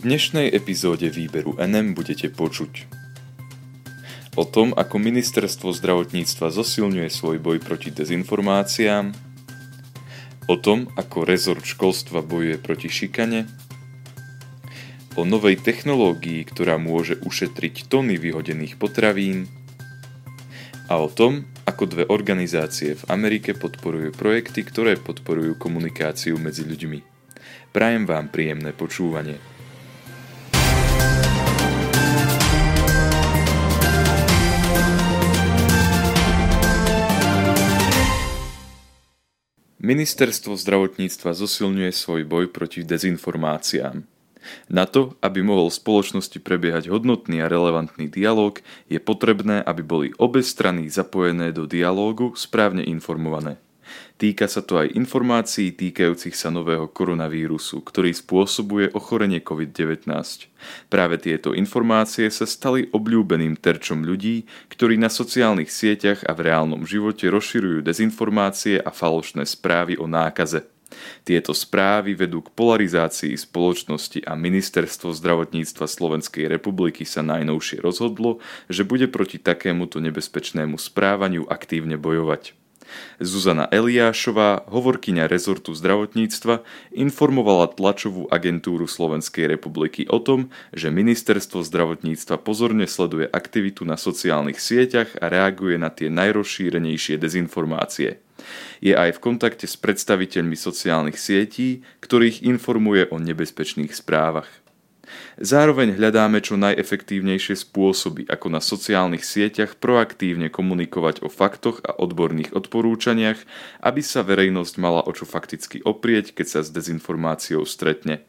dnešnej epizóde výberu NM budete počuť o tom, ako ministerstvo zdravotníctva zosilňuje svoj boj proti dezinformáciám, o tom, ako rezort školstva bojuje proti šikane, o novej technológii, ktorá môže ušetriť tony vyhodených potravín a o tom, ako dve organizácie v Amerike podporujú projekty, ktoré podporujú komunikáciu medzi ľuďmi. Prajem vám príjemné počúvanie. Ministerstvo zdravotníctva zosilňuje svoj boj proti dezinformáciám. Na to, aby mohol v spoločnosti prebiehať hodnotný a relevantný dialog, je potrebné, aby boli obe strany zapojené do dialógu správne informované. Týka sa to aj informácií týkajúcich sa nového koronavírusu, ktorý spôsobuje ochorenie COVID-19. Práve tieto informácie sa stali obľúbeným terčom ľudí, ktorí na sociálnych sieťach a v reálnom živote rozširujú dezinformácie a falošné správy o nákaze. Tieto správy vedú k polarizácii spoločnosti a Ministerstvo zdravotníctva Slovenskej republiky sa najnovšie rozhodlo, že bude proti takémuto nebezpečnému správaniu aktívne bojovať. Zuzana Eliášová, hovorkyňa rezortu zdravotníctva, informovala tlačovú agentúru Slovenskej republiky o tom, že ministerstvo zdravotníctva pozorne sleduje aktivitu na sociálnych sieťach a reaguje na tie najrozšírenejšie dezinformácie. Je aj v kontakte s predstaviteľmi sociálnych sietí, ktorých informuje o nebezpečných správach. Zároveň hľadáme čo najefektívnejšie spôsoby, ako na sociálnych sieťach proaktívne komunikovať o faktoch a odborných odporúčaniach, aby sa verejnosť mala o čo fakticky oprieť, keď sa s dezinformáciou stretne.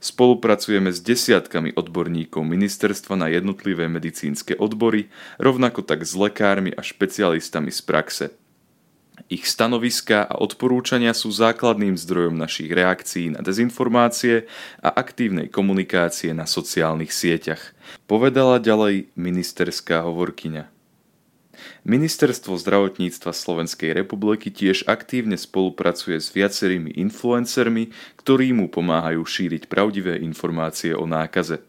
Spolupracujeme s desiatkami odborníkov ministerstva na jednotlivé medicínske odbory, rovnako tak s lekármi a špecialistami z praxe. Ich stanoviska a odporúčania sú základným zdrojom našich reakcií na dezinformácie a aktívnej komunikácie na sociálnych sieťach, povedala ďalej ministerská hovorkyňa. Ministerstvo zdravotníctva Slovenskej republiky tiež aktívne spolupracuje s viacerými influencermi, ktorí mu pomáhajú šíriť pravdivé informácie o nákaze.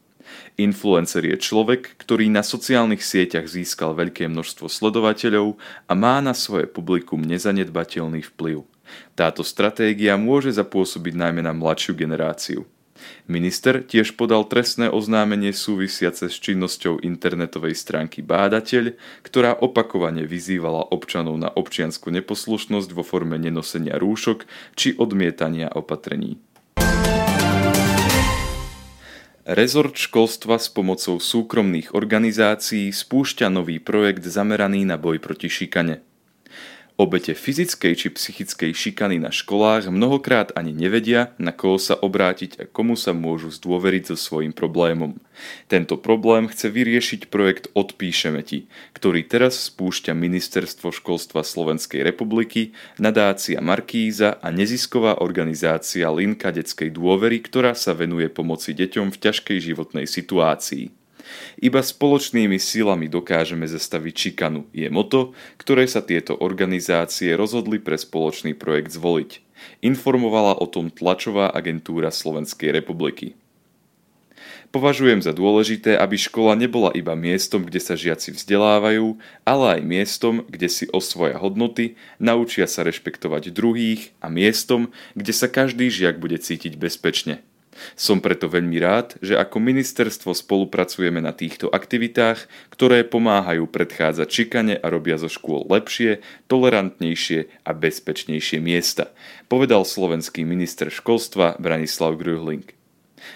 Influencer je človek, ktorý na sociálnych sieťach získal veľké množstvo sledovateľov a má na svoje publikum nezanedbateľný vplyv. Táto stratégia môže zapôsobiť najmä na mladšiu generáciu. Minister tiež podal trestné oznámenie súvisiace s činnosťou internetovej stránky Bádateľ, ktorá opakovane vyzývala občanov na občiansku neposlušnosť vo forme nenosenia rúšok či odmietania opatrení. Rezort školstva s pomocou súkromných organizácií spúšťa nový projekt zameraný na boj proti šikane. Obete fyzickej či psychickej šikany na školách mnohokrát ani nevedia, na koho sa obrátiť a komu sa môžu zdôveriť so svojím problémom. Tento problém chce vyriešiť projekt Odpíšeme ti, ktorý teraz spúšťa Ministerstvo školstva Slovenskej republiky, nadácia Markíza a nezisková organizácia Linka detskej dôvery, ktorá sa venuje pomoci deťom v ťažkej životnej situácii. Iba spoločnými silami dokážeme zastaviť šikanu, je moto, ktoré sa tieto organizácie rozhodli pre spoločný projekt zvoliť. Informovala o tom tlačová agentúra Slovenskej republiky. Považujem za dôležité, aby škola nebola iba miestom, kde sa žiaci vzdelávajú, ale aj miestom, kde si osvoja hodnoty, naučia sa rešpektovať druhých a miestom, kde sa každý žiak bude cítiť bezpečne. Som preto veľmi rád, že ako ministerstvo spolupracujeme na týchto aktivitách, ktoré pomáhajú predchádzať šikane a robia zo škôl lepšie, tolerantnejšie a bezpečnejšie miesta, povedal slovenský minister školstva Branislav Gröhling.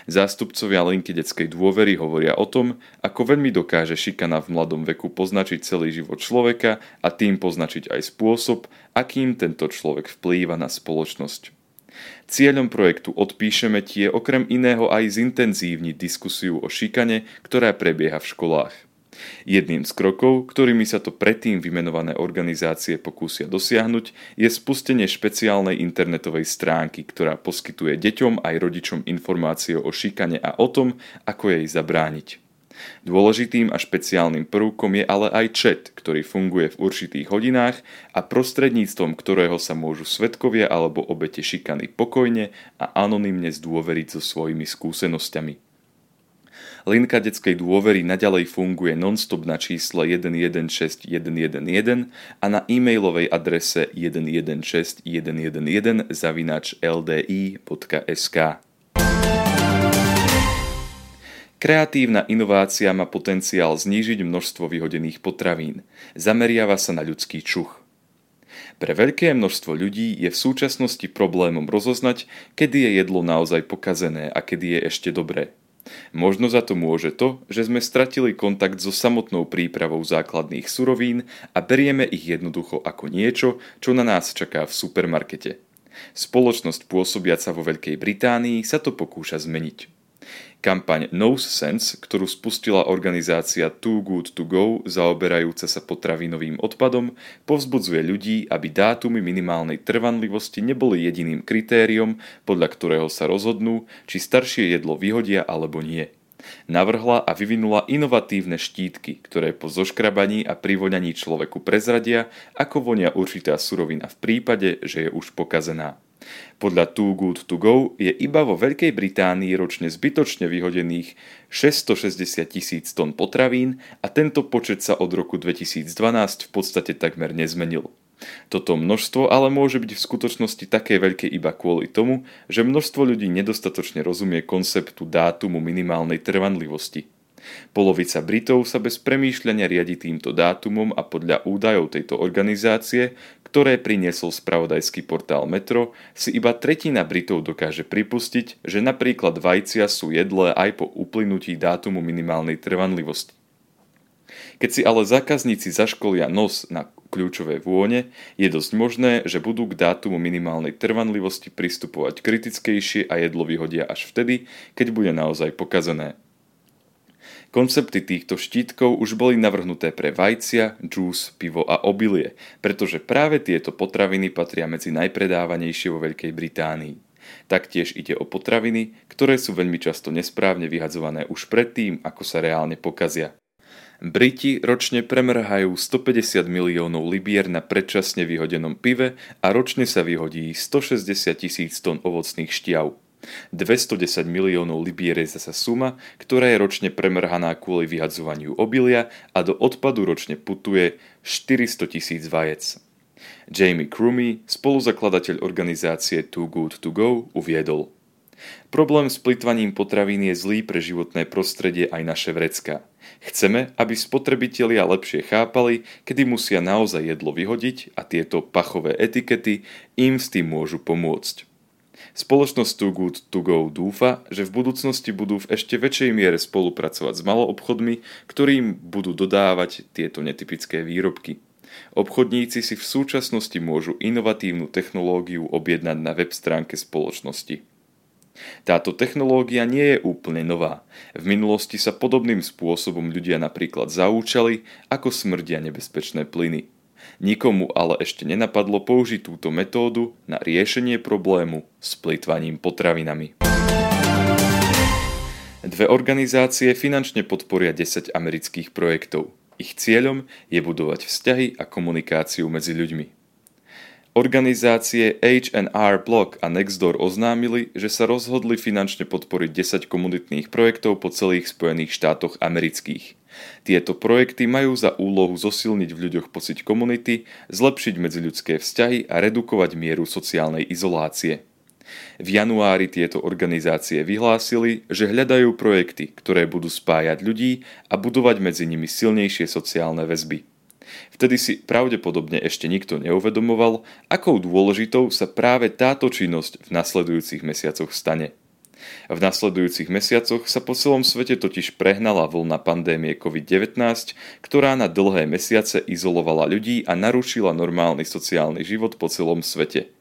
Zástupcovia linky detskej dôvery hovoria o tom, ako veľmi dokáže šikana v mladom veku poznačiť celý život človeka a tým poznačiť aj spôsob, akým tento človek vplýva na spoločnosť. Cieľom projektu Odpíšeme ti je okrem iného aj zintenzívniť diskusiu o šikane, ktorá prebieha v školách. Jedným z krokov, ktorými sa to predtým vymenované organizácie pokúsia dosiahnuť, je spustenie špeciálnej internetovej stránky, ktorá poskytuje deťom aj rodičom informácie o šikane a o tom, ako jej zabrániť. Dôležitým a špeciálnym prvkom je ale aj chat, ktorý funguje v určitých hodinách a prostredníctvom ktorého sa môžu svetkovia alebo obete šikany pokojne a anonymne zdôveriť so svojimi skúsenosťami. Linka detskej dôvery naďalej funguje nonstop na čísle 116111 a na e-mailovej adrese 116111 zavinač ldi.sk. Kreatívna inovácia má potenciál znížiť množstvo vyhodených potravín. Zameriava sa na ľudský čuch. Pre veľké množstvo ľudí je v súčasnosti problémom rozoznať, kedy je jedlo naozaj pokazené a kedy je ešte dobré. Možno za to môže to, že sme stratili kontakt so samotnou prípravou základných surovín a berieme ich jednoducho ako niečo, čo na nás čaká v supermarkete. Spoločnosť pôsobiaca vo Veľkej Británii sa to pokúša zmeniť. Kampaň Nose Sense, ktorú spustila organizácia Too Good To Go zaoberajúca sa potravinovým odpadom, povzbudzuje ľudí, aby dátumy minimálnej trvanlivosti neboli jediným kritériom, podľa ktorého sa rozhodnú, či staršie jedlo vyhodia alebo nie. Navrhla a vyvinula inovatívne štítky, ktoré po zoškrabaní a privoňaní človeku prezradia, ako vonia určitá surovina v prípade, že je už pokazená. Podľa Too Good To Go je iba vo Veľkej Británii ročne zbytočne vyhodených 660 tisíc tón potravín a tento počet sa od roku 2012 v podstate takmer nezmenil. Toto množstvo ale môže byť v skutočnosti také veľké iba kvôli tomu, že množstvo ľudí nedostatočne rozumie konceptu dátumu minimálnej trvanlivosti. Polovica Britov sa bez premýšľania riadi týmto dátumom a podľa údajov tejto organizácie ktoré priniesol spravodajský portál Metro, si iba tretina Britov dokáže pripustiť, že napríklad vajcia sú jedlé aj po uplynutí dátumu minimálnej trvanlivosti. Keď si ale zákazníci zaškolia nos na kľúčové vône, je dosť možné, že budú k dátumu minimálnej trvanlivosti pristupovať kritickejšie a jedlo vyhodia až vtedy, keď bude naozaj pokazené. Koncepty týchto štítkov už boli navrhnuté pre vajcia, džús, pivo a obilie, pretože práve tieto potraviny patria medzi najpredávanejšie vo Veľkej Británii. Taktiež ide o potraviny, ktoré sú veľmi často nesprávne vyhadzované už predtým, ako sa reálne pokazia. Briti ročne premrhajú 150 miliónov libier na predčasne vyhodenom pive a ročne sa vyhodí 160 tisíc tón ovocných šťav. 210 miliónov libier je zasa suma, ktorá je ročne premrhaná kvôli vyhadzovaniu obilia a do odpadu ročne putuje 400 tisíc vajec. Jamie Crummy, spoluzakladateľ organizácie Too Good To Go, uviedol. Problém s plitvaním potravín je zlý pre životné prostredie aj naše vrecka. Chceme, aby spotrebitelia lepšie chápali, kedy musia naozaj jedlo vyhodiť a tieto pachové etikety im s tým môžu pomôcť. Spoločnosť Too Good To Go dúfa, že v budúcnosti budú v ešte väčšej miere spolupracovať s maloobchodmi, ktorým budú dodávať tieto netypické výrobky. Obchodníci si v súčasnosti môžu inovatívnu technológiu objednať na web stránke spoločnosti. Táto technológia nie je úplne nová. V minulosti sa podobným spôsobom ľudia napríklad zaúčali, ako smrdia nebezpečné plyny. Nikomu ale ešte nenapadlo použiť túto metódu na riešenie problému s plýtvaním potravinami. Dve organizácie finančne podporia 10 amerických projektov. Ich cieľom je budovať vzťahy a komunikáciu medzi ľuďmi. Organizácie H&R Block a Nextdoor oznámili, že sa rozhodli finančne podporiť 10 komunitných projektov po celých Spojených štátoch amerických. Tieto projekty majú za úlohu zosilniť v ľuďoch pocit komunity, zlepšiť medziľudské vzťahy a redukovať mieru sociálnej izolácie. V januári tieto organizácie vyhlásili, že hľadajú projekty, ktoré budú spájať ľudí a budovať medzi nimi silnejšie sociálne väzby. Vtedy si pravdepodobne ešte nikto neuvedomoval, akou dôležitou sa práve táto činnosť v nasledujúcich mesiacoch stane. V nasledujúcich mesiacoch sa po celom svete totiž prehnala vlna pandémie COVID-19, ktorá na dlhé mesiace izolovala ľudí a narušila normálny sociálny život po celom svete.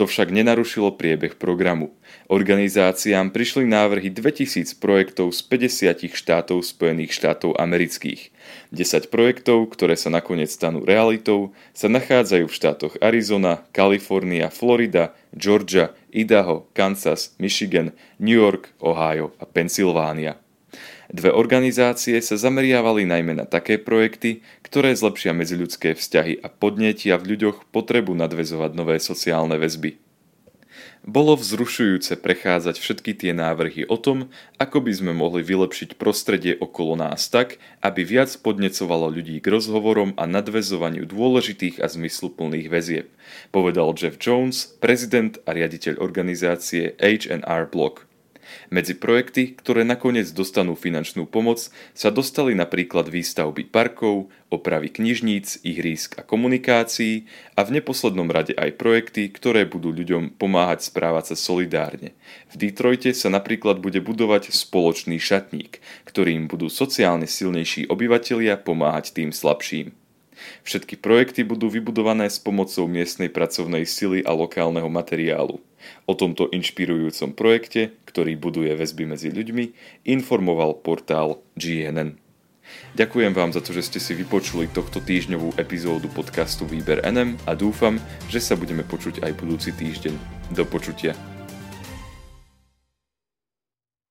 To však nenarušilo priebeh programu. Organizáciám prišli návrhy 2000 projektov z 50 štátov Spojených štátov amerických. 10 projektov, ktoré sa nakoniec stanú realitou, sa nachádzajú v štátoch Arizona, Kalifornia, Florida, Georgia, Idaho, Kansas, Michigan, New York, Ohio a Pensylvánia. Dve organizácie sa zameriavali najmä na také projekty, ktoré zlepšia medziľudské vzťahy a podnietia v ľuďoch potrebu nadvezovať nové sociálne väzby. Bolo vzrušujúce prechádzať všetky tie návrhy o tom, ako by sme mohli vylepšiť prostredie okolo nás tak, aby viac podnecovalo ľudí k rozhovorom a nadvezovaniu dôležitých a zmysluplných väzieb, povedal Jeff Jones, prezident a riaditeľ organizácie H&R Block. Medzi projekty, ktoré nakoniec dostanú finančnú pomoc, sa dostali napríklad výstavby parkov, opravy knižníc, ihrísk a komunikácií a v neposlednom rade aj projekty, ktoré budú ľuďom pomáhať správať sa solidárne. V Detroite sa napríklad bude budovať spoločný šatník, ktorým budú sociálne silnejší obyvatelia pomáhať tým slabším. Všetky projekty budú vybudované s pomocou miestnej pracovnej sily a lokálneho materiálu. O tomto inšpirujúcom projekte, ktorý buduje väzby medzi ľuďmi, informoval portál GNN. Ďakujem vám za to, že ste si vypočuli tohto týždňovú epizódu podcastu Výber NM a dúfam, že sa budeme počuť aj budúci týždeň. Do počutia.